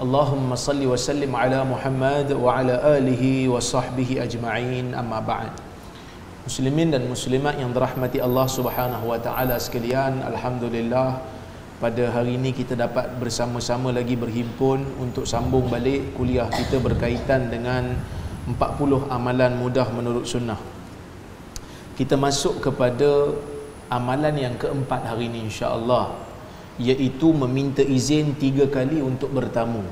Allahumma salli wa sallim ala Muhammad wa ala alihi wa sahbihi ajma'in amma ba'd. Muslimin dan muslimat yang dirahmati Allah Subhanahu wa taala sekalian, alhamdulillah pada hari ini kita dapat bersama-sama lagi berhimpun untuk sambung balik kuliah kita berkaitan dengan 40 amalan mudah menurut sunnah. Kita masuk kepada amalan yang keempat hari ini insya-Allah iaitu meminta izin tiga kali untuk bertamu.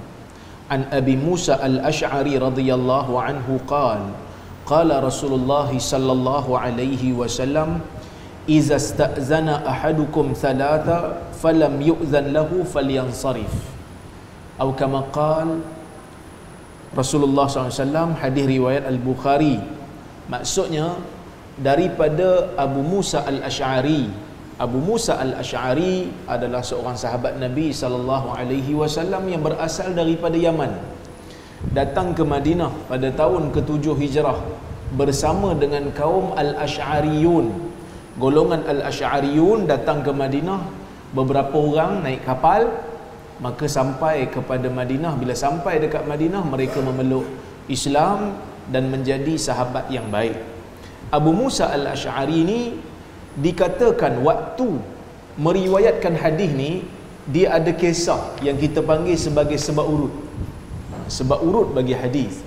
An abi musa al ashari radhiyallahu anhu qala qala rasulullah sallallahu alaihi wasallam iza sta'zana ahadukum thalatha falam yu'zan lahu falyansarif atau kama qala Rasulullah SAW hadis riwayat Al-Bukhari. Maksudnya daripada Abu Musa Al-Ash'ari Abu Musa Al-Ash'ari adalah seorang sahabat Nabi sallallahu alaihi wasallam yang berasal daripada Yaman datang ke Madinah pada tahun ke-7 Hijrah bersama dengan kaum Al-Ash'ariyun. Golongan Al-Ash'ariyun datang ke Madinah, beberapa orang naik kapal, maka sampai kepada Madinah. Bila sampai dekat Madinah, mereka memeluk Islam dan menjadi sahabat yang baik. Abu Musa Al-Ash'ari ni dikatakan waktu meriwayatkan hadis ni dia ada kisah yang kita panggil sebagai sebab urut. Sebab urut bagi hadis.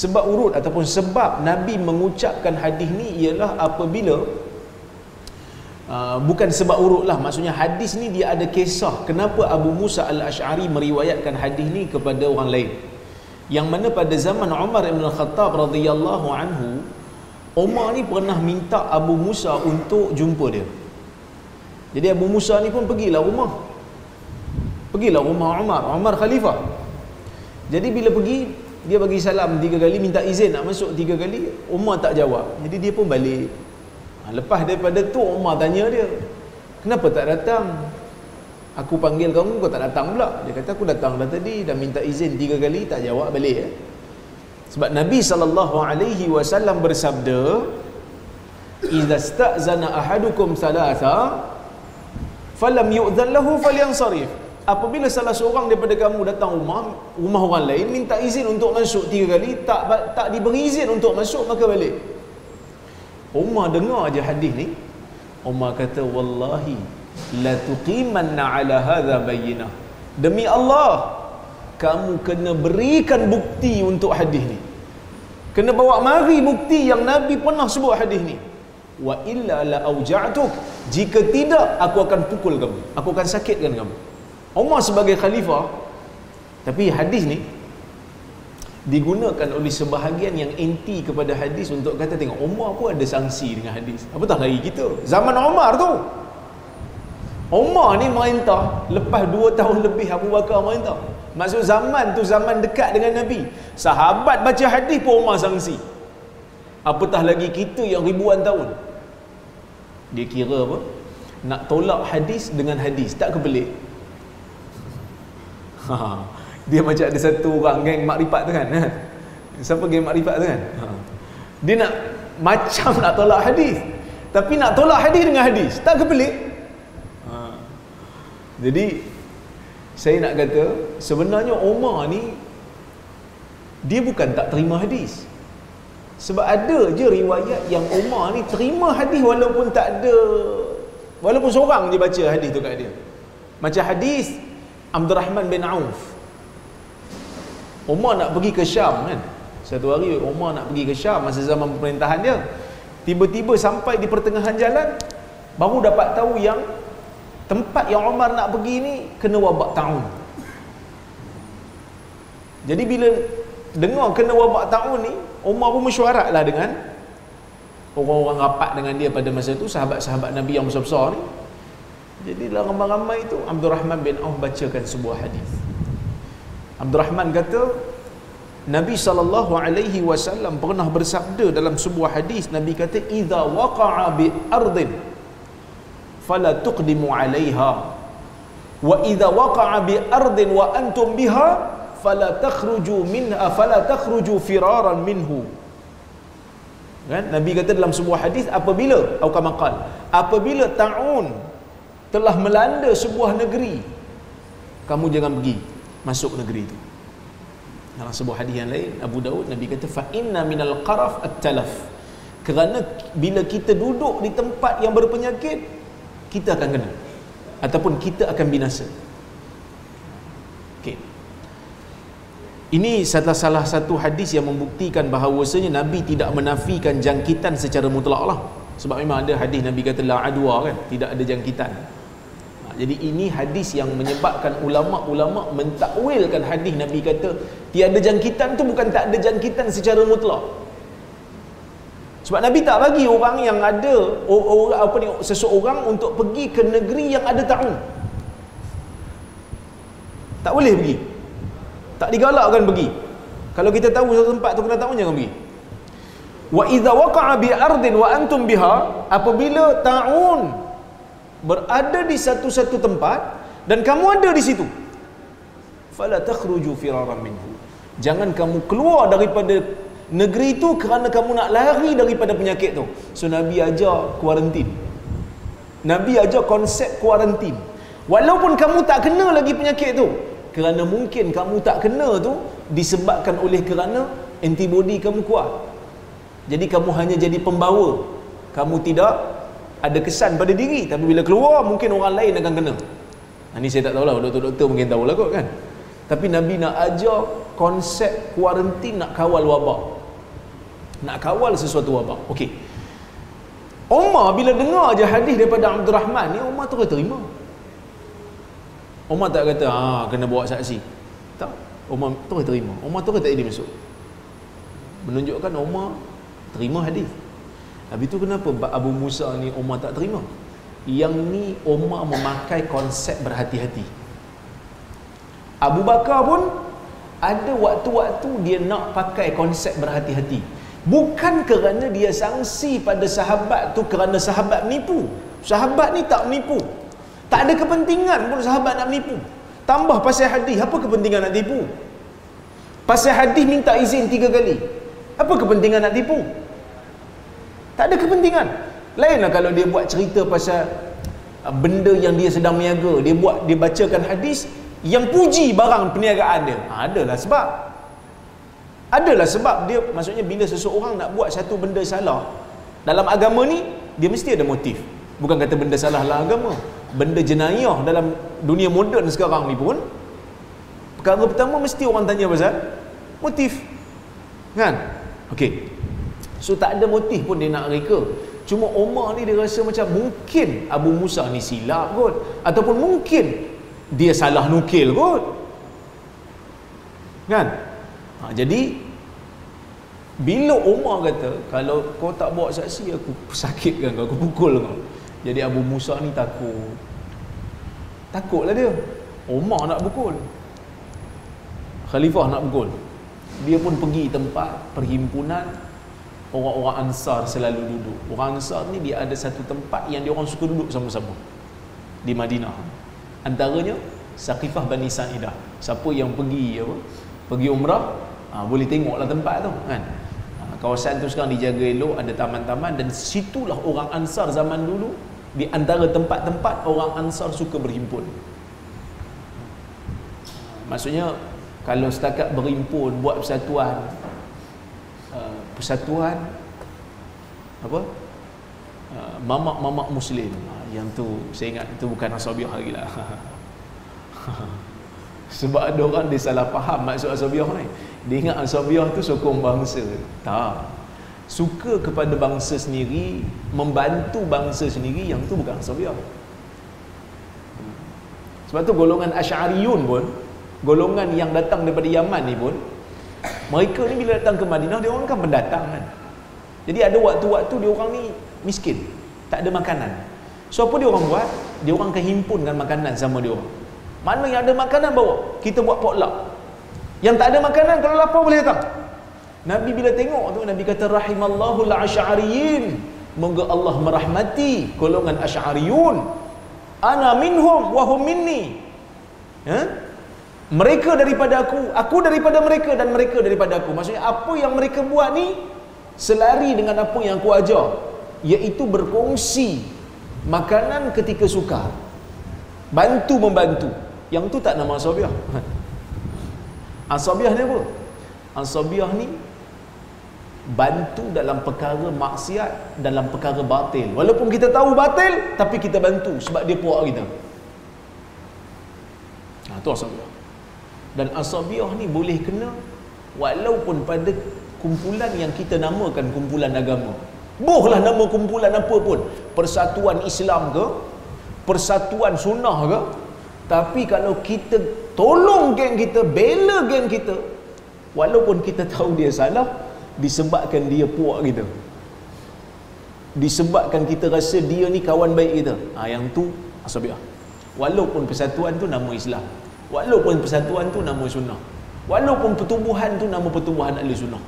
Sebab urut ataupun sebab Nabi mengucapkan hadis ni ialah apabila uh, bukan sebab urut lah maksudnya hadis ni dia ada kisah. Kenapa Abu Musa Al-Ash'ari meriwayatkan hadis ni kepada orang lain? Yang mana pada zaman Umar Ibn Khattab radhiyallahu anhu Umar ni pernah minta Abu Musa untuk jumpa dia jadi Abu Musa ni pun pergilah rumah pergilah rumah Umar Umar khalifah jadi bila pergi dia bagi salam tiga kali minta izin nak masuk tiga kali Umar tak jawab. Jadi dia pun balik. Ha, lepas daripada tu Umar tanya dia, "Kenapa tak datang? Aku panggil kamu kau tak datang pula." Dia kata, "Aku datang dah tadi dah minta izin tiga kali tak jawab balik." Eh? Sebab Nabi sallallahu alaihi wasallam bersabda, "Idza sta'zana ahadukum thalatha falam yu'dhan lahu falyansarif." apabila salah seorang daripada kamu datang rumah rumah orang lain minta izin untuk masuk tiga kali tak tak diberi izin untuk masuk maka balik. Umar dengar aja hadis ni. Umar kata wallahi la tuqimanna ala hadha bayyinah. Demi Allah kamu kena berikan bukti untuk hadis ni kena bawa mari bukti yang Nabi pernah sebut hadis ni. Wa illa la auja'tuk. Jika tidak aku akan pukul kamu. Aku akan sakitkan kamu. Umar sebagai khalifah tapi hadis ni digunakan oleh sebahagian yang anti kepada hadis untuk kata tengok Umar pun ada sanksi dengan hadis. Apatah lagi kita? Zaman Umar tu. Umar ni merintah lepas 2 tahun lebih Abu Bakar merintah maksud zaman tu zaman dekat dengan Nabi sahabat baca hadis pun Umar sanksi apatah lagi kita yang ribuan tahun dia kira apa nak tolak hadis dengan hadis tak kebelik Ha, dia macam ada satu orang geng makrifat tu kan. Siapa geng makrifat tu kan? Ha. Dia nak macam nak tolak hadis. Tapi nak tolak hadis dengan hadis. Tak kepelik. Ha. Jadi saya nak kata sebenarnya Umar ni dia bukan tak terima hadis. Sebab ada je riwayat yang Umar ni terima hadis walaupun tak ada walaupun seorang je baca hadis tu kat dia. Macam hadis Abdul Rahman bin Auf Umar nak pergi ke Syam kan satu hari Umar nak pergi ke Syam masa zaman pemerintahan dia tiba-tiba sampai di pertengahan jalan baru dapat tahu yang tempat yang Umar nak pergi ni kena wabak ta'un. Jadi bila dengar kena wabak ta'un ni Umar pun mesyuarat lah dengan orang-orang rapat dengan dia pada masa tu sahabat-sahabat Nabi yang besar-besar ni. Jadi dalam ramai-ramai itu Abdul Rahman bin Auf bacakan sebuah hadis. Abdul Rahman kata Nabi sallallahu alaihi wasallam pernah bersabda dalam sebuah hadis Nabi kata idza waqa'a bi ardin fala tuqdimu 'alaiha. Wa idza waqa'a bi ardin wa antum biha fala takhruju minha fala takhruju firaran minhu. Kan? Nabi kata dalam sebuah hadis apabila atau kamakal apabila taun telah melanda sebuah negeri kamu jangan pergi masuk negeri itu. Dalam sebuah hadis yang lain Abu Daud Nabi kata fa inna minal qaraf at-talaf. Kerana bila kita duduk di tempat yang berpenyakit kita akan kena ataupun kita akan binasa. Okey. Ini salah salah satu hadis yang membuktikan bahawasanya Nabi tidak menafikan jangkitan secara mutlak lah. Sebab memang ada hadis Nabi kata la adwa kan tidak ada jangkitan. Ha, jadi ini hadis yang menyebabkan ulama-ulama mentakwilkan hadis Nabi kata tiada jangkitan tu bukan tak ada jangkitan secara mutlak sebab Nabi tak bagi orang yang ada orang apa ni seseorang untuk pergi ke negeri yang ada taun. Tak boleh pergi. Tak digalakkan pergi. Kalau kita tahu satu tempat tu kena taun jangan pergi. Wa idza waqa'a bi ardin wa antum biha apabila taun berada di satu-satu tempat dan kamu ada di situ fala takhruju firaran minhu jangan kamu keluar daripada negeri itu kerana kamu nak lari daripada penyakit tu. So Nabi ajar kuarantin. Nabi ajar konsep kuarantin. Walaupun kamu tak kena lagi penyakit tu kerana mungkin kamu tak kena tu disebabkan oleh kerana antibody kamu kuat. Jadi kamu hanya jadi pembawa. Kamu tidak ada kesan pada diri. Tapi bila keluar mungkin orang lain akan kena. Ini saya tak tahulah. Doktor-doktor mungkin tahulah kot kan? Tapi Nabi nak ajar konsep kuarantin nak kawal wabak nak kawal sesuatu wabak okey. Umar bila dengar je hadis daripada Abdul Rahman ni Umar terus terima. Umar tak kata ah kena bawa saksi. Tak. Umar terus terima. Umar terus tak jadi masuk. Menunjukkan Umar terima hadis. Habis tu kenapa Abu Musa ni Umar tak terima? Yang ni Umar memakai konsep berhati-hati. Abu Bakar pun ada waktu-waktu dia nak pakai konsep berhati-hati bukan kerana dia sangsi pada sahabat tu kerana sahabat menipu sahabat ni tak menipu tak ada kepentingan pun sahabat nak menipu tambah pasal hadis apa kepentingan nak tipu? Pasal hadis minta izin tiga kali. Apa kepentingan nak tipu? Tak ada kepentingan. Lainlah kalau dia buat cerita pasal uh, benda yang dia sedang meniaga. Dia buat dia bacakan hadis yang puji barang perniagaan dia. Ha, adalah sebab adalah sebab dia maksudnya bila seseorang nak buat satu benda salah dalam agama ni dia mesti ada motif. Bukan kata benda salah lah agama. Benda jenayah dalam dunia moden sekarang ni pun perkara pertama mesti orang tanya pasal motif. Kan? Okey. So tak ada motif pun dia nak reka. Cuma Umar ni dia rasa macam mungkin Abu Musa ni silap kot. Ataupun mungkin dia salah nukil kot. Kan ha, jadi bila Umar kata kalau kau tak bawa saksi aku sakitkan kau aku pukul kau. Jadi Abu Musa ni takut. Takutlah dia. Umar nak pukul. Khalifah nak pukul. Dia pun pergi tempat perhimpunan. Orang-orang Ansar selalu duduk. Orang Ansar ni dia ada satu tempat yang dia orang suka duduk sama-sama. Di Madinah. Antaranya Saqifah Bani Sa'idah. Siapa yang pergi apa? Pergi umrah ha, boleh tengoklah tempat tu kan? Ha, kawasan tu sekarang dijaga elok ada taman-taman dan situlah orang Ansar zaman dulu di antara tempat-tempat orang Ansar suka berhimpun. Maksudnya kalau setakat berhimpun buat persatuan uh, persatuan apa? Uh, mamak-mamak muslim. Uh, yang tu saya ingat itu bukan asabiah lagi lah sebab ada orang dia salah faham maksud asabiah ni. Dia ingat asabiah tu sokong bangsa. Tak. Suka kepada bangsa sendiri membantu bangsa sendiri yang tu bukan asabiah. Sebab tu golongan asyariyun pun golongan yang datang daripada Yaman ni pun mereka ni bila datang ke Madinah dia orang kan pendatang kan. Jadi ada waktu-waktu dia orang ni miskin tak ada makanan. So apa dia orang buat? Dia orang akan himpunkan makanan sama dia orang. Mana yang ada makanan bawa? Kita buat potluck. Yang tak ada makanan kalau lapar boleh datang. Nabi bila tengok tu Nabi kata rahimallahu al-asy'ariyin. Moga Allah merahmati golongan asy'ariyun. Ana minhum wa hum minni. Ha? Mereka daripada aku, aku daripada mereka dan mereka daripada aku. Maksudnya apa yang mereka buat ni selari dengan apa yang aku ajar, iaitu berkongsi makanan ketika sukar. Bantu membantu. Yang tu tak nama asabiah. Asabiah ni apa? Asabiah ni bantu dalam perkara maksiat dalam perkara batil. Walaupun kita tahu batil tapi kita bantu sebab dia puak kita. Ha, tu asabiah. Dan asabiah ni boleh kena walaupun pada kumpulan yang kita namakan kumpulan agama. Bohlah nama kumpulan apa pun. Persatuan Islam ke? Persatuan sunnah ke tapi kalau kita tolong geng kita bela geng kita walaupun kita tahu dia salah disebabkan dia puak kita. Disebabkan kita rasa dia ni kawan baik kita. Ha, yang tu asabiah. Walaupun persatuan tu nama Islam. Walaupun persatuan tu nama sunnah. Walaupun pertubuhan tu nama pertubuhan ahli sunnah.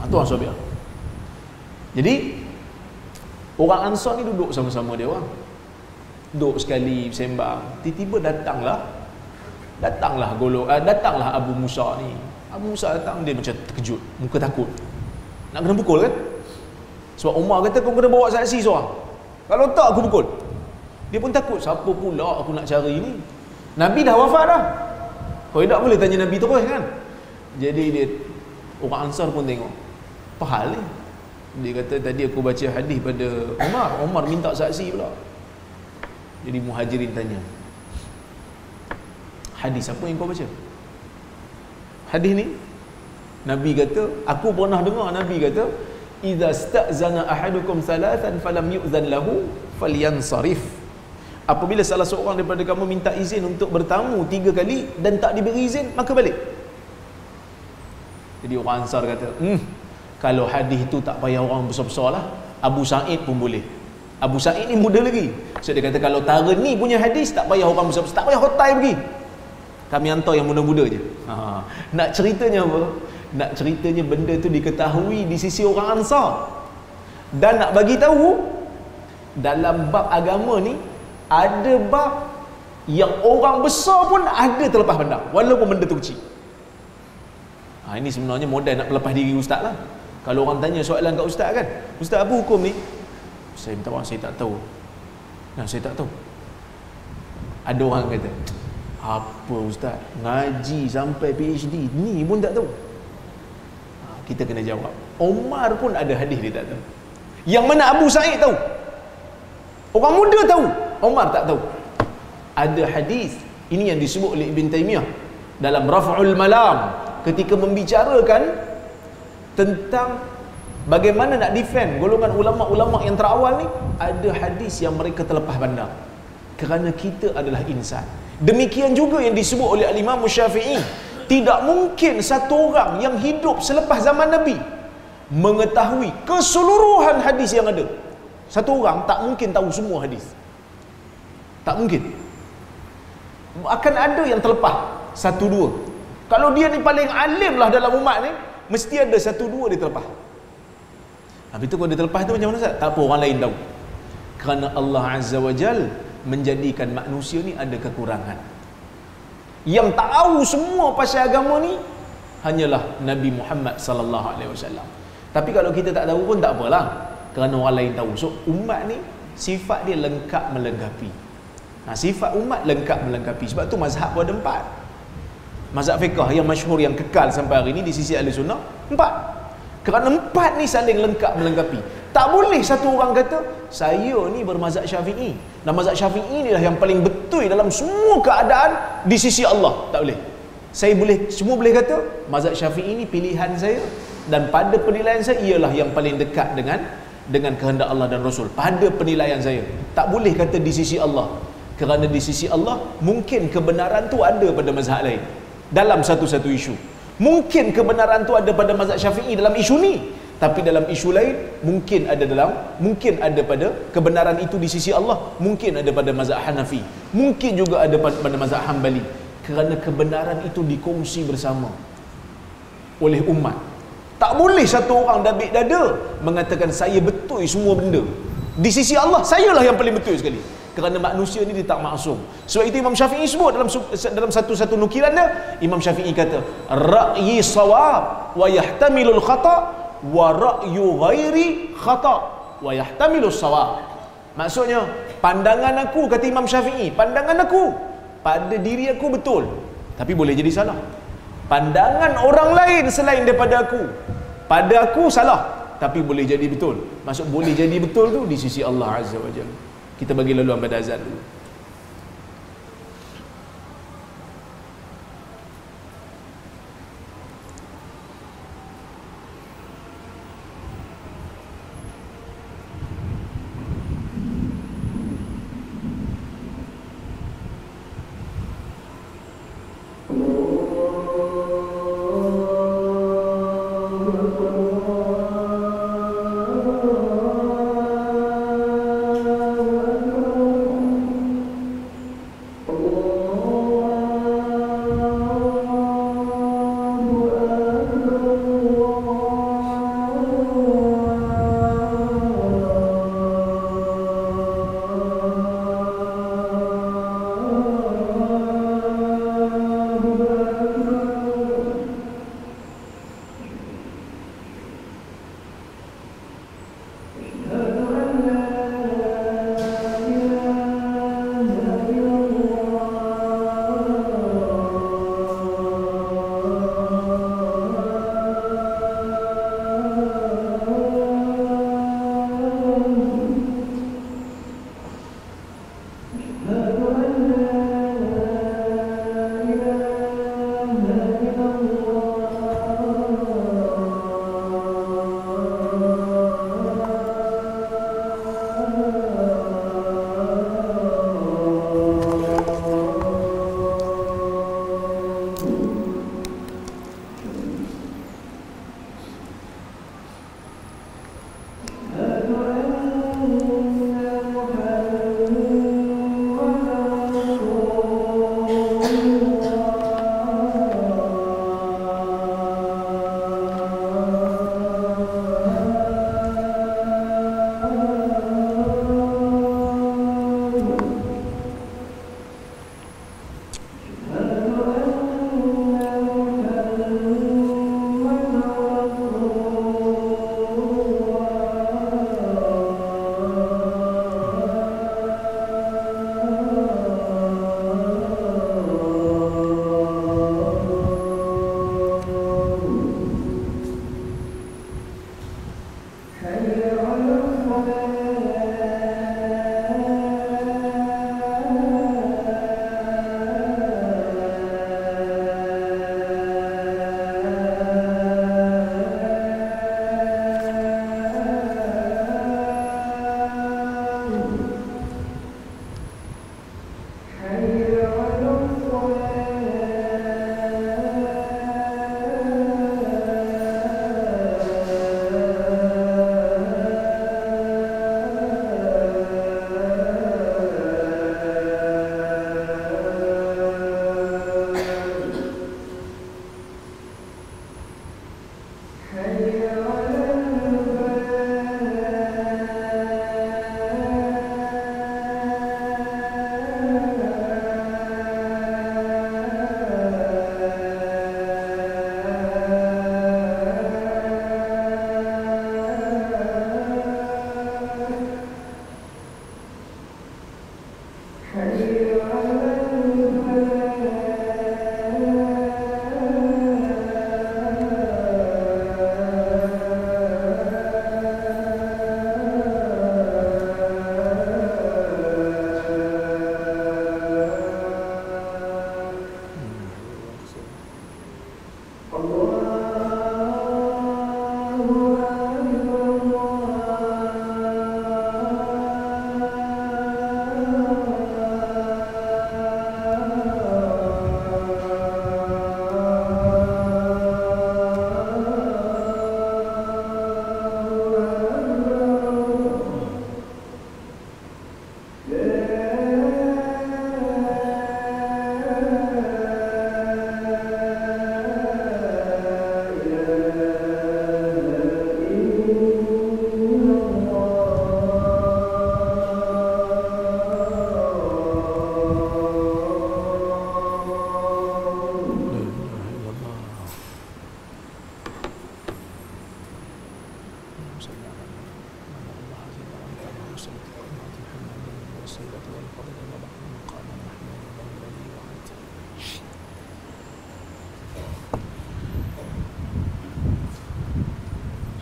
Ha, tu asabiah. Jadi orang ansar ni duduk sama-sama dia orang duduk sekali sembang. Tiba-tiba datanglah datanglah golok uh, datanglah Abu Musa ni. Abu Musa datang dia macam terkejut muka takut. Nak kena pukul kan? Sebab Umar kata kau kena bawa saksi seorang. Kalau tak aku pukul. Dia pun takut siapa pula aku nak cari ni? Nabi dah wafat dah. Kau tak boleh tanya Nabi terus kan? Jadi dia orang Ansar pun tengok. Apa hal ni. Dia kata tadi aku baca hadis pada Umar Umar minta saksi pula jadi muhajirin tanya hadis apa yang kau baca? Hadis ni Nabi kata aku pernah dengar Nabi kata idza sta'zana ahadukum salatan falam yu'zan lahu falyansarif apabila salah seorang daripada kamu minta izin untuk bertamu tiga kali dan tak diberi izin maka balik. Jadi orang Ansar kata hmm, kalau hadis tu tak payah orang besar-besar lah Abu Sa'id pun boleh Abu Sa'id ni muda lagi. So dia kata kalau tara ni punya hadis tak payah orang besar-besar tak payah hotai pergi. Kami hantar yang muda-muda je. Ha. nak ceritanya apa? Nak ceritanya benda tu diketahui di sisi orang ansar. Dan nak bagi tahu dalam bab agama ni ada bab yang orang besar pun ada terlepas pandang walaupun benda tu kecil. Ha, ini sebenarnya model nak lepas diri ustaz lah. Kalau orang tanya soalan kat ustaz kan ustaz apa hukum ni saya minta maaf saya tak tahu. Nah, saya tak tahu. Ada orang kata apa ustaz? Ngaji sampai PhD ni pun tak tahu. Ha, kita kena jawab. Omar pun ada hadis dia tak tahu. Yang mana Abu Sa'id tahu? Orang muda tahu Omar tak tahu. Ada hadis ini yang disebut oleh Ibn Taymiyah dalam Raf'ul Malam ketika membicarakan tentang bagaimana nak defend golongan ulama-ulama yang terawal ni? Ada hadis yang mereka terlepas pandang. Kerana kita adalah insan. Demikian juga yang disebut oleh al-Imam Syafi'i. Tidak mungkin satu orang yang hidup selepas zaman Nabi mengetahui keseluruhan hadis yang ada. Satu orang tak mungkin tahu semua hadis. Tak mungkin. Akan ada yang terlepas. Satu dua. Kalau dia ni paling alim lah dalam umat ni mesti ada satu dua dia terlepas Habis tu kalau dia terlepas tu macam mana Ustaz? Tak apa orang lain tahu. Kerana Allah Azza wa Jal menjadikan manusia ni ada kekurangan. Yang tahu semua pasal agama ni hanyalah Nabi Muhammad sallallahu alaihi wasallam. Tapi kalau kita tak tahu pun tak apalah. Kerana orang lain tahu. So umat ni sifat dia lengkap melengkapi. Nah, sifat umat lengkap melengkapi. Sebab tu mazhab pun ada empat. Mazhab fiqah yang masyhur yang kekal sampai hari ini di sisi ahli sunnah empat. Kerana empat ni saling lengkap melengkapi. Tak boleh satu orang kata, saya ni bermazhab syafi'i. Dan mazhab syafi'i ni lah yang paling betul dalam semua keadaan di sisi Allah. Tak boleh. Saya boleh, semua boleh kata, mazhab syafi'i ni pilihan saya. Dan pada penilaian saya, ialah yang paling dekat dengan dengan kehendak Allah dan Rasul. Pada penilaian saya. Tak boleh kata di sisi Allah. Kerana di sisi Allah, mungkin kebenaran tu ada pada mazhab lain. Dalam satu-satu isu. Mungkin kebenaran tu ada pada mazhab Syafi'i dalam isu ni, tapi dalam isu lain mungkin ada dalam mungkin ada pada kebenaran itu di sisi Allah, mungkin ada pada mazhab Hanafi, mungkin juga ada pada mazhab Hambali. kerana kebenaran itu dikongsi bersama oleh umat. Tak boleh satu orang dabik dada mengatakan saya betul semua benda. Di sisi Allah sayalah yang paling betul sekali kerana manusia ni dia tak maksum. Sebab itu Imam Syafi'i sebut dalam dalam satu-satu nukilan dia Imam Syafi'i kata ra'yi sawab wa yahtamilul khata wa ra'yu ghairi khata wa yahtamilus sawab. Maksudnya pandangan aku kata Imam Syafi'i pandangan aku pada diri aku betul tapi boleh jadi salah. Pandangan orang lain selain daripada aku pada aku salah tapi boleh jadi betul. Maksud boleh jadi betul tu di sisi Allah Azza wa Jalla kita bagi laluan pada azan dulu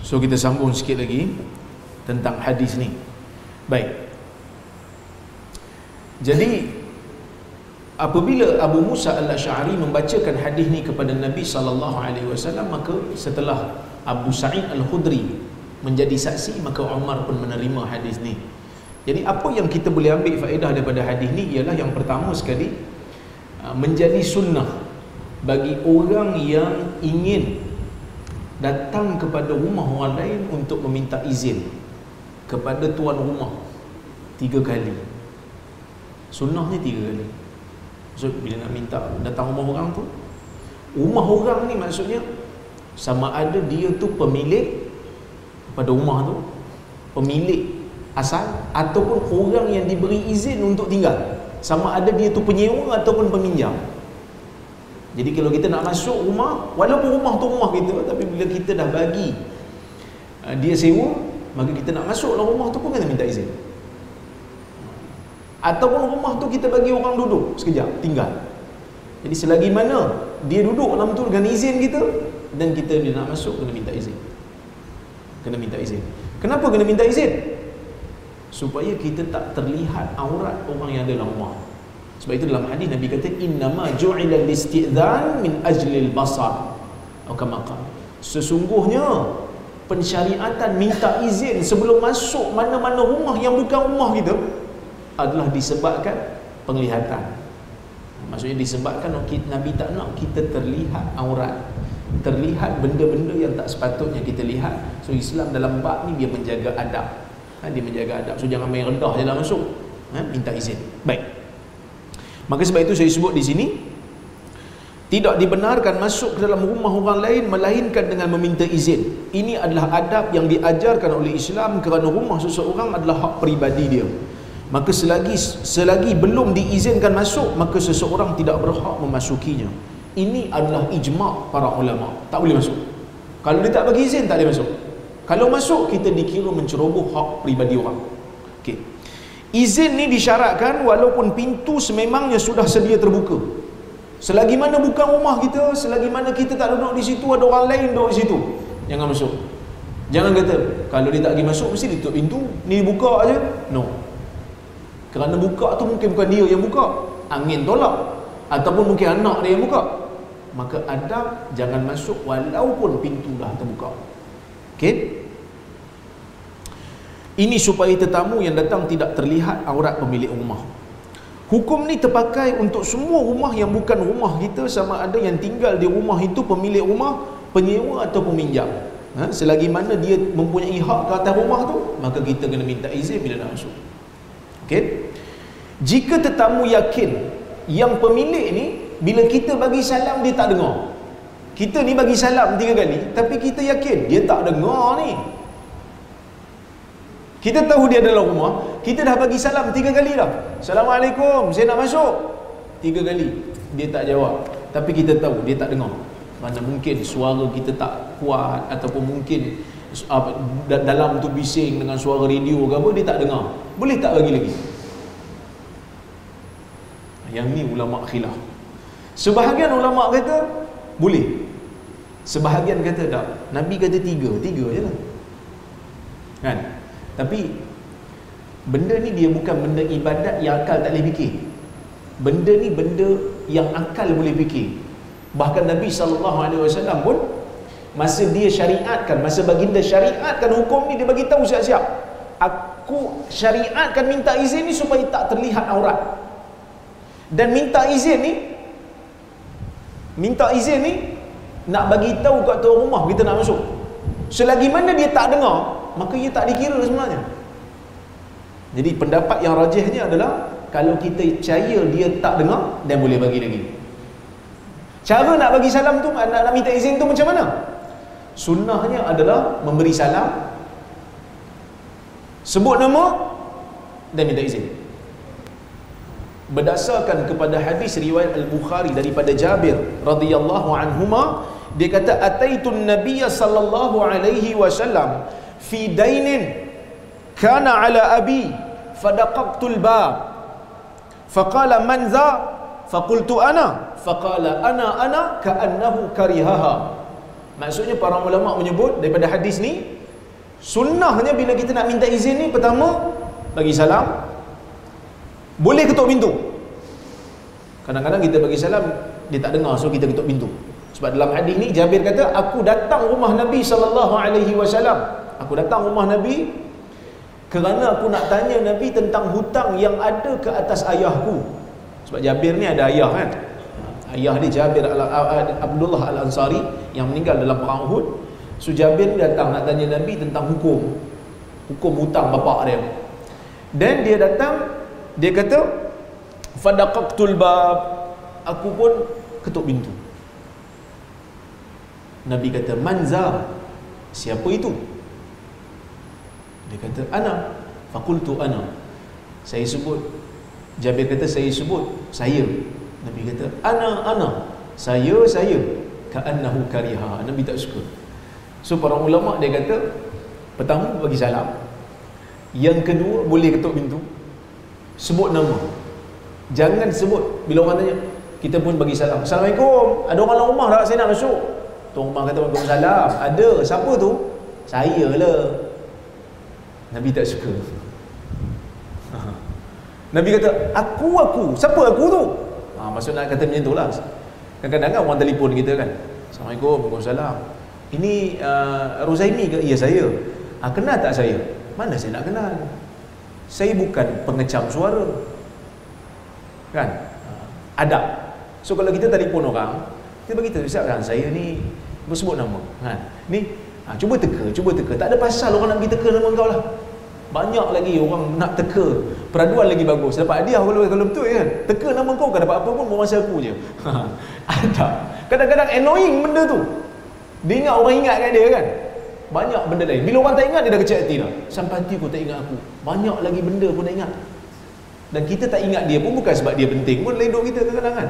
So kita sambung sikit lagi tentang hadis ni. Baik. Jadi apabila Abu Musa al-Asy'ari membacakan hadis ni kepada Nabi sallallahu alaihi wasallam maka setelah Abu Sa'id al-Khudri menjadi saksi maka Umar pun menerima hadis ni. Jadi apa yang kita boleh ambil faedah daripada hadis ni ialah yang pertama sekali uh, menjadi sunnah bagi orang yang ingin datang kepada rumah orang lain untuk meminta izin. Kepada tuan rumah. Tiga kali. Sunnahnya tiga kali. So bila nak minta datang rumah orang tu? Rumah orang ni maksudnya sama ada dia tu pemilik pada rumah tu. Pemilik asal ataupun orang yang diberi izin untuk tinggal. Sama ada dia tu penyewa ataupun peminjam jadi kalau kita nak masuk rumah, walaupun rumah tu rumah kita, tapi bila kita dah bagi uh, dia sewa, maka kita nak masuk dalam rumah tu pun kena minta izin. Ataupun rumah tu kita bagi orang duduk sekejap, tinggal. Jadi selagi mana dia duduk dalam tu dengan izin kita dan kita dia nak masuk kena minta izin. Kena minta izin. Kenapa kena minta izin? Supaya kita tak terlihat aurat orang yang ada dalam rumah. Sebab itu dalam hadis Nabi kata innama ju'ila listi'dhan min ajlil basar. Atau Sesungguhnya pensyariatan minta izin sebelum masuk mana-mana rumah yang bukan rumah kita adalah disebabkan penglihatan. Maksudnya disebabkan Nabi tak nak kita terlihat aurat. Terlihat benda-benda yang tak sepatutnya kita lihat. So Islam dalam bab ni dia menjaga adab. Ha, dia menjaga adab. So jangan main rendah je dalam masuk. Ha, minta izin. Baik Maka sebab itu saya sebut di sini tidak dibenarkan masuk ke dalam rumah orang lain melainkan dengan meminta izin. Ini adalah adab yang diajarkan oleh Islam kerana rumah seseorang adalah hak peribadi dia. Maka selagi selagi belum diizinkan masuk, maka seseorang tidak berhak memasukinya. Ini adalah ijma' para ulama. Tak boleh masuk. Kalau dia tak bagi izin, tak boleh masuk. Kalau masuk, kita dikira menceroboh hak peribadi orang. Izin ni disyaratkan walaupun pintu sememangnya sudah sedia terbuka. Selagi mana bukan rumah kita, selagi mana kita tak duduk di situ, ada orang lain duduk di situ. Jangan masuk. Jangan kata, kalau dia tak pergi masuk, mesti dia tutup pintu. Ni buka aja. No. Kerana buka tu mungkin bukan dia yang buka. Angin tolak. Ataupun mungkin anak dia yang buka. Maka adab jangan masuk walaupun pintu dah terbuka. Okay? Ini supaya tetamu yang datang tidak terlihat aurat pemilik rumah. Hukum ni terpakai untuk semua rumah yang bukan rumah kita sama ada yang tinggal di rumah itu pemilik rumah, penyewa atau peminjam. Ha? Selagi mana dia mempunyai hak ke atas rumah tu, maka kita kena minta izin bila nak masuk. Okey? Jika tetamu yakin yang pemilik ni bila kita bagi salam dia tak dengar. Kita ni bagi salam tiga kali tapi kita yakin dia tak dengar ni. Kita tahu dia dalam rumah, kita dah bagi salam tiga kali dah. Assalamualaikum, saya nak masuk. Tiga kali. Dia tak jawab. Tapi kita tahu dia tak dengar. Mana mungkin suara kita tak kuat ataupun mungkin uh, dalam tu bising dengan suara radio ke apa dia tak dengar. Boleh tak bagi lagi? Yang ni ulama khilaf. Sebahagian ulama kata boleh. Sebahagian kata tak. Nabi kata tiga, tiga je lah. Kan? Tapi benda ni dia bukan benda ibadat yang akal tak boleh fikir. Benda ni benda yang akal boleh fikir. Bahkan Nabi SAW pun masa dia syariatkan, masa baginda syariatkan hukum ni dia bagi tahu siap-siap. Aku syariatkan minta izin ni supaya tak terlihat aurat. Dan minta izin ni minta izin ni nak bagi tahu kat tuan rumah kita nak masuk. Selagi mana dia tak dengar, maka ia tak dikira sebenarnya. Jadi pendapat yang rajihnya adalah kalau kita percaya dia tak dengar dan boleh bagi lagi. Cara nak bagi salam tu nak, nak minta izin tu macam mana? Sunnahnya adalah memberi salam sebut nama dan minta izin. Berdasarkan kepada hadis riwayat al-Bukhari daripada Jabir radhiyallahu anhuma dia kata ataitun nabiyya sallallahu alaihi wasallam fi dainin kana ala abi fadaqaqtul bab faqala man za? Faqultu ana. Faqala ana ana ka'annahu karihaha. Maksudnya para ulama menyebut daripada hadis ni sunnahnya bila kita nak minta izin ni pertama bagi salam. Boleh ketuk pintu. Kadang-kadang kita bagi salam dia tak dengar so kita ketuk pintu. Sebab dalam hadis ni Jabir kata aku datang rumah Nabi sallallahu alaihi wasallam aku datang rumah Nabi kerana aku nak tanya Nabi tentang hutang yang ada ke atas ayahku. Sebab Jabir ni ada ayah kan? Ayah dia Jabir Abdullah Al-Ansari yang meninggal dalam perang Uhud. So Jabir datang nak tanya Nabi tentang hukum. Hukum hutang bapak dia. Dan dia datang dia kata fadaqaqtul bab. Aku pun ketuk pintu. Nabi kata manza siapa itu dia kata ana. Fakultu ana. Saya sebut. Jabir kata saya sebut saya. Nabi kata ana ana. Saya saya. Ka'annahu kariha. Nabi tak suka. So para ulama dia kata pertama bagi salam. Yang kedua boleh ketuk pintu. Sebut nama. Jangan sebut bila orang tanya kita pun bagi salam. Assalamualaikum. Ada orang dalam rumah tak? Saya nak masuk. Tuan rumah kata Waalaikumsalam. Ada. Siapa tu? Saya lah Nabi tak suka. Nabi kata aku aku. Siapa aku tu? Ha, maksud nak kata macam tu lah. Kadang-kadang kan orang telefon kita kan. Assalamualaikum Waalaikumsalam. Ini uh, Rozaimi ke? ya saya. Ha, kenal tak saya? mana saya nak kenal? Saya bukan pengecam suara. Kan? Ha, adab. So kalau kita telefon orang kita bagi tahu kan saya ni bersebut nama. Kan? Ni ha, cuba teka cuba teka. Tak ada pasal orang nak pergi teka nama kau lah. Banyak lagi orang nak teka. Peraduan lagi bagus. Dapat hadiah kalau kalau betul kan? Teka nama kau kan dapat apa pun masa aku je. Ada kadang-kadang annoying benda tu. Dia ingat orang ingat kat dia kan? Banyak benda lain. Bila orang tak ingat dia dah kecil hati dah. Sampai hati pun tak ingat aku. Banyak lagi benda pun tak ingat. Dan kita tak ingat dia pun bukan sebab dia penting pun lain kita kadang-kadang kan?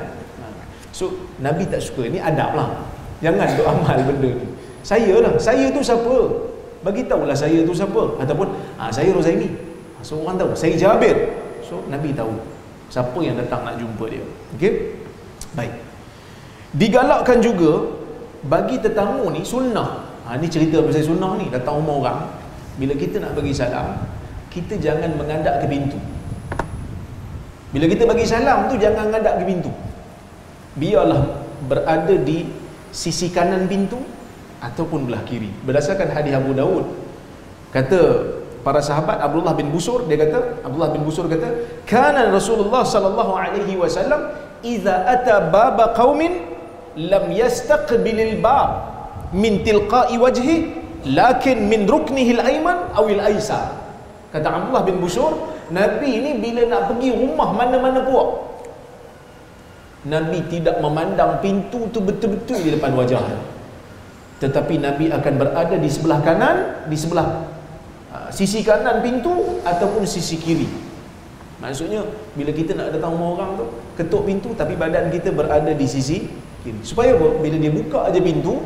So Nabi tak suka. Ni adab lah. Jangan duk amal benda ni saya lah. Saya tu siapa? Bagi tahulah saya tu siapa. Ataupun ah saya Rozaini. Ah, so orang tahu. Saya Jabir. So Nabi tahu siapa yang datang nak jumpa dia. Okey? Baik. Digalakkan juga bagi tetamu ni sunnah. Ha, ni cerita pasal sunnah ni. Datang rumah orang. Bila kita nak bagi salam kita jangan mengadap ke pintu. Bila kita bagi salam tu jangan mengadap ke pintu. Biarlah berada di sisi kanan pintu ataupun belah kiri. Berdasarkan hadis Abu Daud kata para sahabat Abdullah bin Busur dia kata Abdullah bin Busur kata kana Rasulullah sallallahu alaihi wasallam idza ata baba qaumin lam yastaqbilil bab min tilqa'i wajhi lakin min ruknihi al-ayman aw al-aysar. Kata Abdullah bin Busur Nabi ni bila nak pergi rumah mana-mana puak. Nabi tidak memandang pintu tu betul-betul di depan wajahnya tetapi Nabi akan berada di sebelah kanan di sebelah uh, sisi kanan pintu ataupun sisi kiri. Maksudnya bila kita nak datang rumah orang tu ketuk pintu tapi badan kita berada di sisi kiri. Supaya apa? bila dia buka aja pintu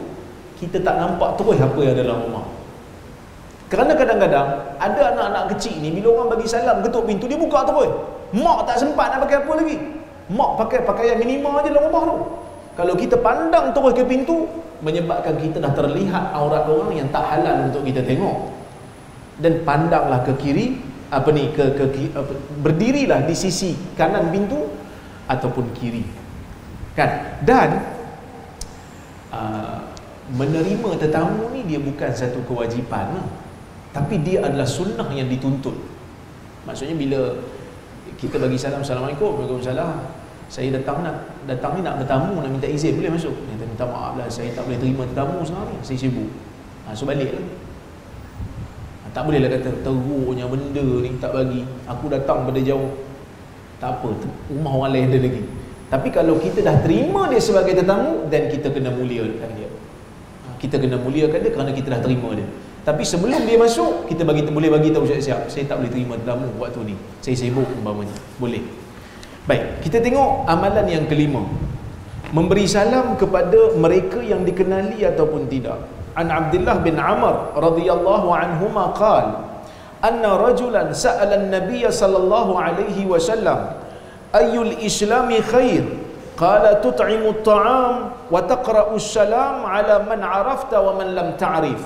kita tak nampak terus apa yang ada dalam rumah. Kerana kadang-kadang ada anak-anak kecil ni bila orang bagi salam ketuk pintu dia buka terus. Mak tak sempat nak pakai apa lagi? Mak pakai pakaian minima aja dalam rumah tu. Kalau kita pandang terus ke pintu menyebabkan kita dah terlihat aurat orang yang tak halal untuk kita tengok. Dan pandanglah ke kiri apa ni ke ke apa, berdirilah di sisi kanan pintu ataupun kiri. Kan? Dan uh, menerima tetamu ni dia bukan satu kewajipan. Tapi dia adalah sunnah yang dituntut. Maksudnya bila kita bagi salam assalamualaikum waalaikumsalam saya datang nak datang ni nak bertamu nak minta izin boleh masuk? Dia minta maaf lah saya tak boleh terima tetamu sekarang ni saya sibuk. Ha, so balik lah ha, tak boleh lah kata teruknya benda ni tak bagi. Aku datang pada jauh. Tak apa rumah orang lain ada lagi. Tapi kalau kita dah terima dia sebagai tetamu dan kita kena muliakan dia. Ha, kita kena muliakan dia kerana kita dah terima dia. Tapi sebelum dia masuk kita bagi boleh bagi tahu siap-siap saya tak boleh terima tetamu waktu ni. Saya sibuk umpamanya. Boleh Baik, kita tengok amalan yang kelima. Memberi salam kepada mereka yang dikenali ataupun tidak. An Abdullah bin Amr radhiyallahu anhuma qala anna rajulan sa'ala an-nabiy sallallahu alaihi wasallam ayyul islami khair qala tut'imu at-ta'am wa taqra'u as-salam ala man 'arafta wa man lam ta'rif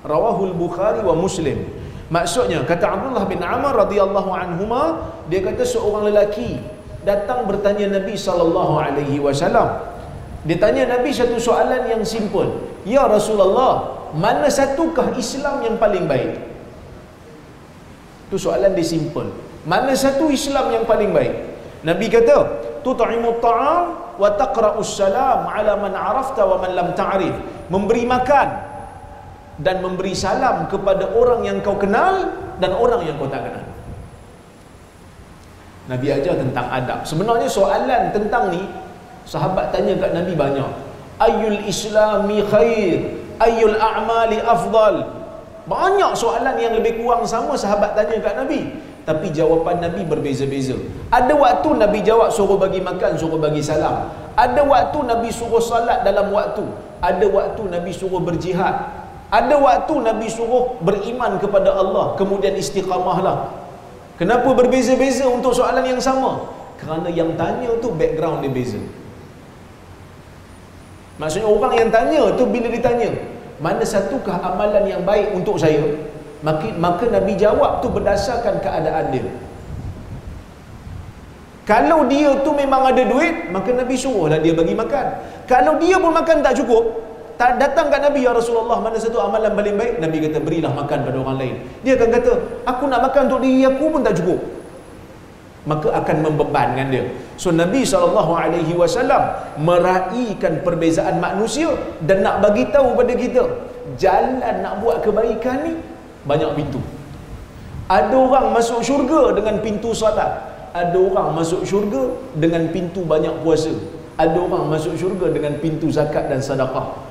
rawahul bukhari wa muslim maksudnya kata Abdullah bin Amr radhiyallahu anhuma dia kata seorang lelaki datang bertanya Nabi sallallahu alaihi wasallam. Dia tanya Nabi satu soalan yang simple ya Rasulullah mana satukah Islam yang paling baik? Tu soalan dia simple mana satu Islam yang paling baik? Nabi kata tut'imu ta'am wa taqra'u salam ala man arafta wa man lam ta'rif. Memberi makan dan memberi salam kepada orang yang kau kenal dan orang yang kau tak kenal Nabi ajar tentang adab sebenarnya soalan tentang ni sahabat tanya kat Nabi banyak ayyul islami khair ayyul a'mali afdal banyak soalan yang lebih kurang sama sahabat tanya kat Nabi tapi jawapan Nabi berbeza-beza. Ada waktu Nabi jawab suruh bagi makan, suruh bagi salam. Ada waktu Nabi suruh salat dalam waktu. Ada waktu Nabi suruh berjihad. Ada waktu Nabi suruh beriman kepada Allah, kemudian istiqamahlah. Kenapa berbeza-beza untuk soalan yang sama? Kerana yang tanya tu background dia beza. Maksudnya orang yang tanya tu bila ditanya, mana satukah amalan yang baik untuk saya? maka, maka Nabi jawab tu berdasarkan keadaan dia kalau dia tu memang ada duit maka Nabi suruhlah dia bagi makan kalau dia pun makan tak cukup datang kat Nabi ya Rasulullah mana satu amalan paling baik? Nabi kata berilah makan pada orang lain. Dia akan kata aku nak makan untuk diri aku pun tak cukup. Maka akan membebankan dia. So Nabi SAW meraihkan perbezaan manusia dan nak bagi tahu pada kita jalan nak buat kebaikan ni banyak pintu. Ada orang masuk syurga dengan pintu salat ada orang masuk syurga dengan pintu banyak puasa. Ada orang masuk syurga dengan pintu zakat dan sedekah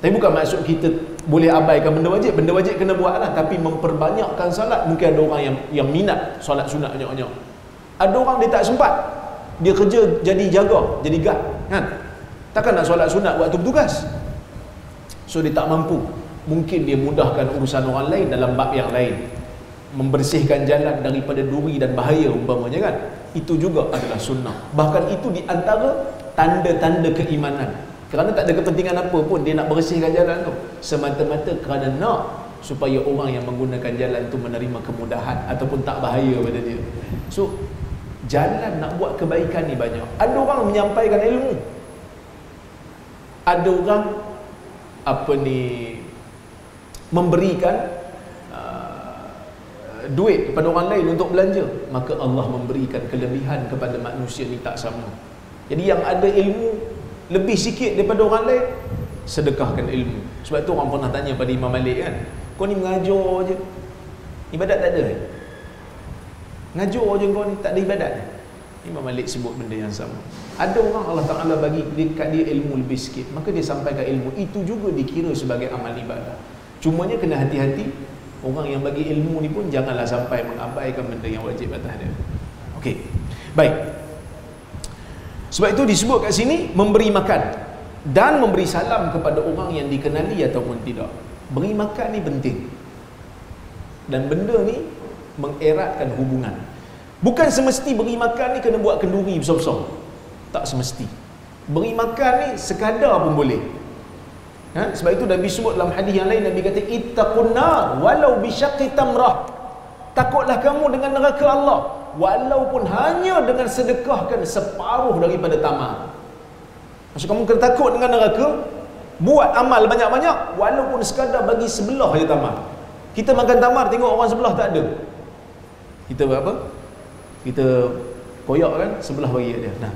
tapi bukan maksud kita boleh abaikan benda wajib. Benda wajib kena buat lah tapi memperbanyakkan salat. Mungkin ada orang yang yang minat solat sunat banyak-banyak ada orang dia tak sempat. Dia kerja jadi jaga jadi guard kan? Takkan nak solat sunat waktu bertugas so dia tak mampu. Mungkin dia mudahkan urusan orang lain dalam bab yang lain. Membersihkan jalan daripada duri dan bahaya umpamanya kan? Itu juga adalah sunnah. Bahkan itu di antara tanda-tanda keimanan kerana tak ada kepentingan apa pun dia nak bersihkan jalan tu. Semata-mata kerana nak supaya orang yang menggunakan jalan tu menerima kemudahan ataupun tak bahaya pada dia. So jalan nak buat kebaikan ni banyak. Ada orang menyampaikan ilmu. Ada orang apa ni memberikan uh, duit kepada orang lain untuk belanja. Maka Allah memberikan kelebihan kepada manusia ni tak sama. Jadi yang ada ilmu lebih sikit daripada orang lain sedekahkan ilmu. Sebab tu orang pernah tanya pada Imam Malik kan kau ni mengajar je. Ibadat tak ada ngajar je kau ni tak ada ibadat Imam Malik sebut benda yang sama. Ada orang Allah Ta'ala bagi dekat dia ilmu lebih sikit maka dia sampaikan ilmu. Itu juga dikira sebagai amal ibadah. Cumanya kena hati-hati. Orang yang bagi ilmu ni pun Janganlah sampai mengabaikan benda yang wajib atas dia. Okey. Baik Sebab itu disebut kat sini Memberi makan Dan memberi salam kepada orang yang dikenali Ataupun tidak. Beri makan ni penting. Dan benda ni Mengeratkan hubungan. Bukan semesti beri makan ni Kena buat kenduri besar-besar. Tak semesti. Beri makan ni sekadar pun boleh. Ha? Sebab itu Nabi sebut dalam hadis yang lain Nabi kata ittaqun nar walau bi syaqqi tamrah. Takutlah kamu dengan neraka Allah walaupun hanya dengan sedekahkan separuh daripada tamar. Maksud kamu kena takut dengan neraka buat amal banyak-banyak walaupun sekadar bagi sebelah aja tamar. Kita makan tamar tengok orang sebelah tak ada. Kita buat apa? Kita koyak kan sebelah bagi dia. Nah.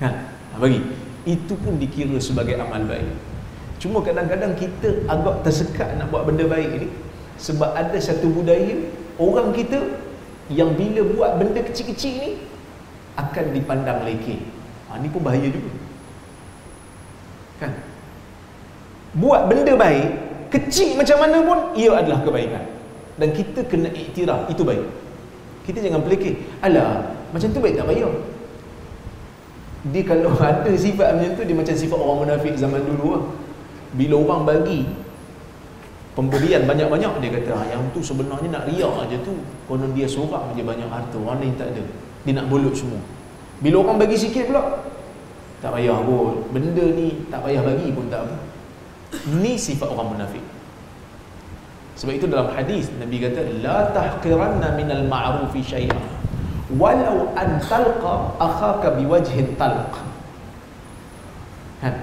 Kan? Bagi itu pun dikira sebagai amal baik cuma kadang-kadang kita agak tersekat nak buat benda baik ni sebab ada satu budaya orang kita yang bila buat benda kecil-kecil ni akan dipandang lekeh ha, ni pun bahaya juga. Kan? Buat benda baik kecil macam mana pun ia adalah kebaikan. Dan kita kena iktiraf itu baik. Kita jangan pelekeh. Alah macam tu baik tak payah? Dia kalau ada sifat macam tu dia macam sifat orang munafik zaman dulu lah. bila orang bagi pemberian banyak-banyak dia kata ah, yang tu sebenarnya nak riak aja tu konon dia seorang aja banyak harta orang lain tak ada dia nak bolut semua bila orang bagi sikit pula tak payah pun benda ni tak payah bagi pun tak apa Ni sifat orang munafik. Sebab itu dalam hadis Nabi kata la tahqiranna minal ma'rufi syai'an walau an talqa akhaka biwajhin talq. Kan?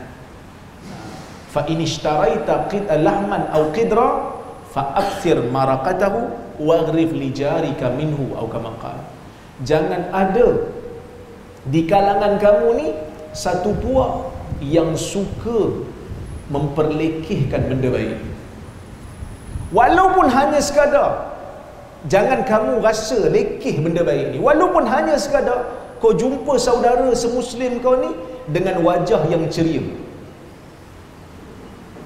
Fa in ishtaraita qid lahman aw qidra fa akthir maraqatahu waghrif li jarika minhu atau kama qala. Jangan ada di kalangan kamu ni satu puak yang suka memperlekehkan benda baik walaupun hanya sekadar jangan kamu rasa lekeh benda baik ni walaupun hanya sekadar kau jumpa saudara semuslim kau ni dengan wajah yang ceria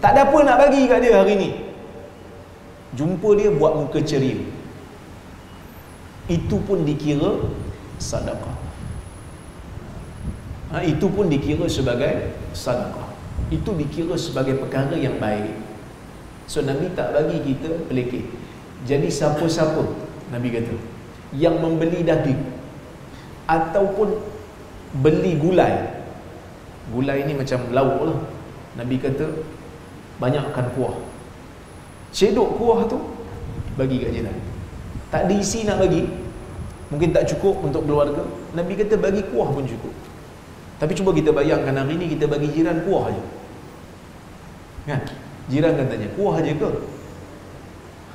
tak ada apa nak bagi kat dia hari ni. Jumpa dia buat muka ceria. Itu pun dikira sedekah ha, itu pun dikira sebagai sedekah itu dikira sebagai perkara yang baik. So Nabi tak bagi kita pelekeh jadi siapa-siapa Nabi kata yang membeli daging ataupun beli gulai. Gulai ni macam lauk lah. Nabi kata banyakkan kuah cedok kuah tu bagi kat jiran tak diisi nak bagi mungkin tak cukup untuk keluarga Nabi kata bagi kuah pun cukup tapi cuba kita bayangkan hari ni kita bagi jiran kuah aja. Kan? Jiran kan tanya, kuah aja ke?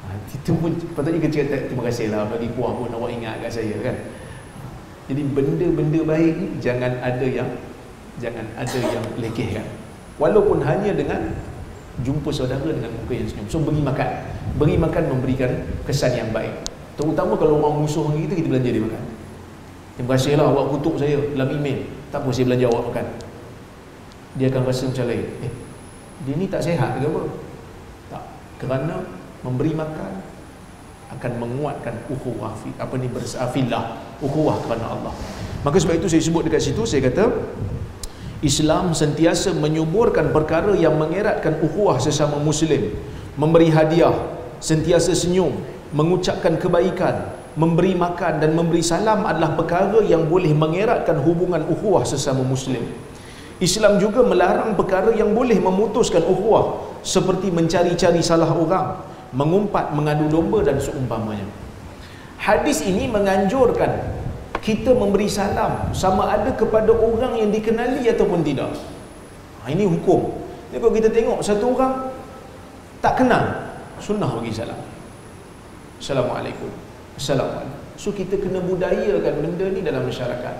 Ha, itu pun patutnya kita cakap terima kasih lah bagi kuah pun awak ingat kat saya kan. Jadi benda-benda baik ni jangan ada yang jangan ada yang lekehkan. Walaupun hanya dengan jumpa saudara dengan muka yang senyum. So beri makan. Beri makan memberikan kesan yang baik. Terutama kalau orang musuh kita, kita belanja dia makan. Terima kasihlah awak kutuk saya dalam email tak apa saya belanja awak makan dia akan rasa macam lain eh dia ni tak sehat ke apa tak kerana memberi makan akan menguatkan ukhuwah apa ni bersafilah ukhuwah kerana Allah maka sebab itu saya sebut dekat situ saya kata Islam sentiasa menyuburkan perkara yang mengeratkan ukhuwah sesama muslim memberi hadiah sentiasa senyum mengucapkan kebaikan memberi makan dan memberi salam adalah perkara yang boleh mengeratkan hubungan ukhuwah sesama muslim. Islam juga melarang perkara yang boleh memutuskan ukhuwah seperti mencari-cari salah orang, mengumpat, mengadu domba dan seumpamanya. Hadis ini menganjurkan kita memberi salam sama ada kepada orang yang dikenali ataupun tidak. Ha, ini hukum. Jadi kalau kita tengok satu orang tak kenal, sunnah bagi salam. Assalamualaikum. Assalamualaikum. So kita kena budayakan benda ni dalam masyarakat.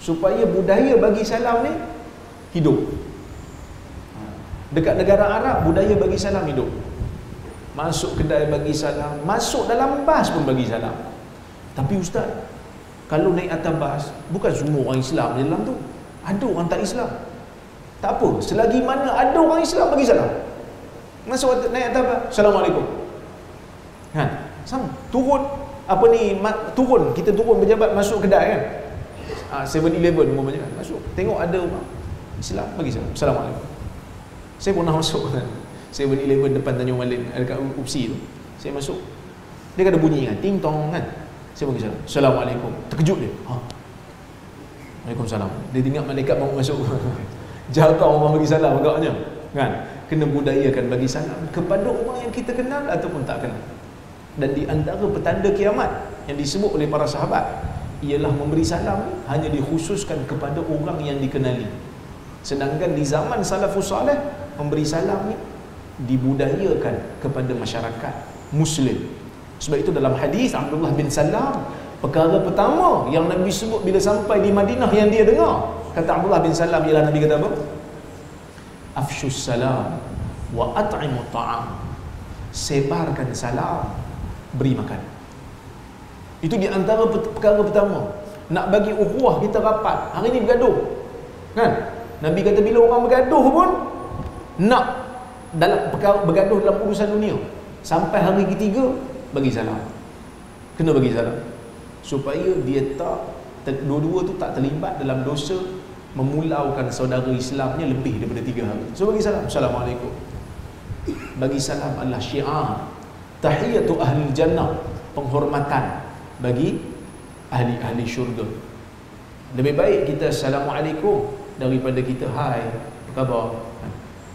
Supaya budaya bagi salam ni hidup. Dekat negara Arab budaya bagi salam hidup. Masuk kedai bagi salam, masuk dalam bas pun bagi salam. Tapi ustaz, kalau naik atas bas, bukan semua orang Islam di dalam tu. Ada orang tak Islam. Tak apa, selagi mana ada orang Islam bagi salam. Masuk naik atas bas, Assalamualaikum. Kan? sama turun apa ni turun kita turun pejabat masuk kedai kan ah, Seven uh, Eleven umpamanya kan masuk tengok ada orang Islam bagi salam Assalamualaikum saya pernah masuk kan Seven Eleven depan Tanjung Malin dekat UPSI tu saya masuk dia ada bunyi kan ting tong kan saya bagi salam Assalamualaikum. Terkejut dia. Ha. Waalaikumsalam. Dia ingat malaikat mau masuk. Jaga orang bagi salam agaknya. Kan? Kena budayakan bagi salam kepada orang yang kita kenal ataupun tak kenal. Dan di antara petanda kiamat yang disebut oleh para sahabat ialah memberi salam hanya dikhususkan kepada orang yang dikenali. Sedangkan di zaman salafus salih memberi salam ni dibudayakan kepada masyarakat muslim sebab itu dalam hadis Abdullah bin Salam perkara pertama yang Nabi sebut bila sampai di Madinah yang dia dengar kata Abdullah bin Salam ialah Nabi kata apa? Afshus salam wa at'imu ta'am. Sebarkan salam beri makan. Itu di antara perkara pertama. Nak bagi ukhuwah kita rapat hari ni bergaduh. Kan? Nabi kata bila orang bergaduh pun nak dalam perkara bergaduh dalam urusan dunia. Sampai hari ketiga bagi salam. Kena bagi salam. Supaya dia tak dua-dua tu tak terlibat dalam dosa memulaukan saudara Islamnya lebih daripada tiga hari. So bagi salam. Assalamualaikum. Bagi salam adalah syiar. Tahiyatu ahli jannah. Penghormatan bagi ahli-ahli syurga. Lebih baik kita assalamualaikum daripada kita hai apa khabar?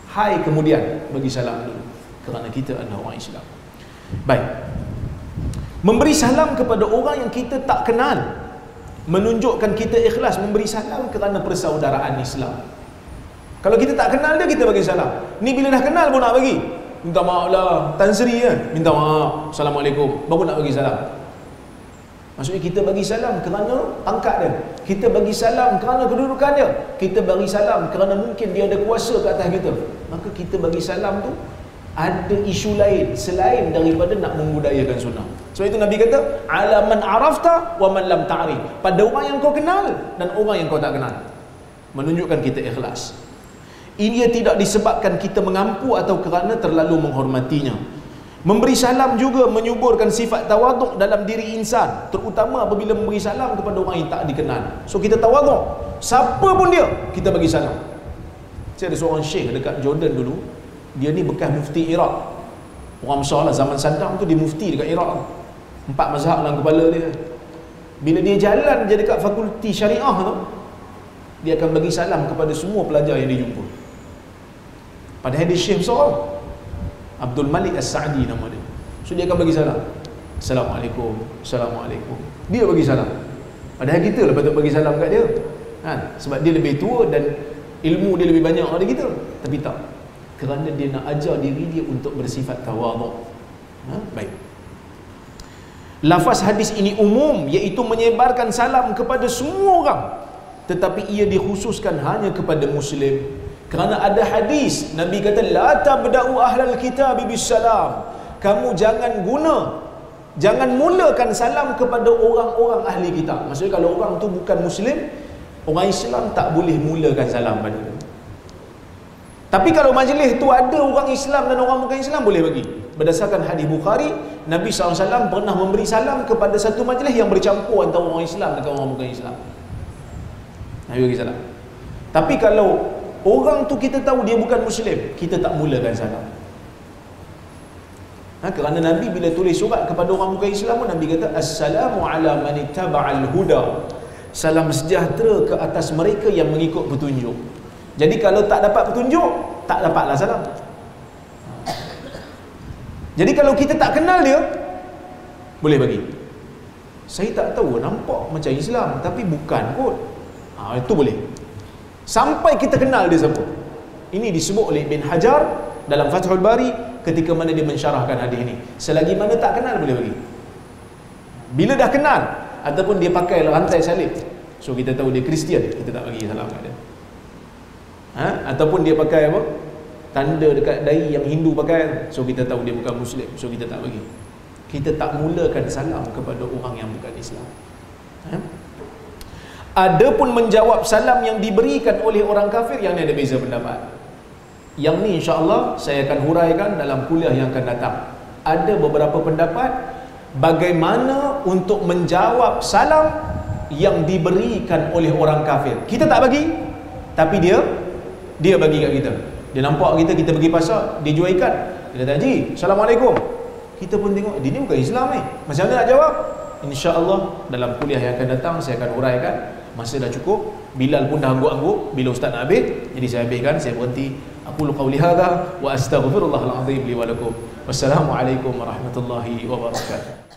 Hai kemudian bagi salam dulu kerana kita adalah orang Islam. Baik. Memberi salam kepada orang yang kita tak kenal. Menunjukkan kita ikhlas memberi salam kerana persaudaraan Islam. Kalau kita tak kenal dia kita bagi salam. Ni bila dah kenal pun nak bagi. Minta maaf lah. Tan Sri kan? Minta maaf. Assalamualaikum. Baru nak bagi salam. Maksudnya kita bagi salam kerana pangkat dia. Kita bagi salam kerana kedudukan dia. Kita bagi salam kerana mungkin dia ada kuasa ke atas kita. Maka kita bagi salam tu ada isu lain selain daripada nak membudayakan sunnah. Sebab itu Nabi kata, "Alaman arafta wa man lam ta'rif." Pada orang yang kau kenal dan orang yang kau tak kenal. Menunjukkan kita ikhlas. Ini tidak disebabkan kita mengampu atau kerana terlalu menghormatinya. Memberi salam juga menyuburkan sifat tawaduk dalam diri insan, terutama apabila memberi salam kepada orang yang tak dikenal. So kita tawaduk. Siapa pun dia, kita bagi salam. Saya ada seorang syekh dekat Jordan dulu, dia ni bekas mufti Iraq. Orang besar lah zaman Saddam tu dia mufti dekat Iraq. Empat mazhab dalam kepala dia. Bila dia jalan je dekat fakulti syariah tu dia akan bagi salam kepada semua pelajar yang dia jumpa. Padahal dia syekh besar. Abdul Malik As-Sa'di nama dia. So dia akan bagi salam. Assalamualaikum Assalamualaikum. Dia bagi salam. Padahal kita lah patut bagi salam kat dia. Kan? sebab dia lebih tua dan ilmu dia lebih banyak daripada kita. Tapi tak kerana dia nak ajar diri dia untuk bersifat tawaduk ha? baik. Lafaz hadis ini umum iaitu menyebarkan salam kepada semua orang. Tetapi ia dikhususkan hanya kepada muslim. Kerana ada hadis Nabi kata la tabda'u ahlal kitab bisalam kamu jangan guna jangan mulakan salam kepada orang-orang ahli kitab. Maksudnya kalau orang tu bukan muslim orang Islam tak boleh mulakan salam pada dia tapi kalau majlis tu ada orang Islam dan orang bukan Islam boleh bagi. Berdasarkan hadis Bukhari, Nabi SAW pernah memberi salam kepada satu majlis yang bercampur antara orang Islam dengan orang bukan Islam. Nabi bagi salam. Tapi kalau orang tu kita tahu dia bukan Muslim, kita tak mulakan salam. Ha, kerana Nabi bila tulis surat kepada orang bukan Islam Nabi kata Assalamu ala manittaba'al huda Salam sejahtera ke atas mereka yang mengikut petunjuk jadi kalau tak dapat petunjuk, tak dapatlah salam. Jadi kalau kita tak kenal dia, boleh bagi. Saya tak tahu, nampak macam Islam tapi bukan kot. Ha, itu boleh. Sampai kita kenal dia siapa. Ini disebut oleh Ibn Hajar dalam Fathul Bari ketika mana dia mensyarahkan hadis ini. Selagi mana tak kenal boleh bagi. Bila dah kenal ataupun dia pakai rantai salib. So kita tahu dia Kristian, kita tak bagi salam kat dia ha? ataupun dia pakai apa? Tanda dekat dahi yang Hindu pakai so kita tahu dia bukan Muslim. So kita tak bagi. Kita tak mulakan salam kepada orang yang bukan Islam. Ha? ada pun menjawab salam yang diberikan oleh orang kafir yang ada beza pendapat. Yang ni insyaAllah saya akan huraikan dalam kuliah yang akan datang. Ada beberapa pendapat bagaimana untuk menjawab salam yang diberikan oleh orang kafir. Kita tak bagi tapi dia dia bagi kat kita. Dia nampak kita kita pergi pasar dia jual ikan dia kata Haji Assalamualaikum. Kita pun tengok dia ni bukan Islam ni. Macam mana nak jawab InsyaAllah dalam kuliah yang akan datang saya akan uraikan. Masa dah cukup Bilal pun dah angguk-angguk. Bila ustaz nak habis jadi saya habiskan saya berhenti. Aku lupa hadha wa astaghfirullahalazim li wa lakum. Wassalamualaikum warahmatullahi wabarakatuh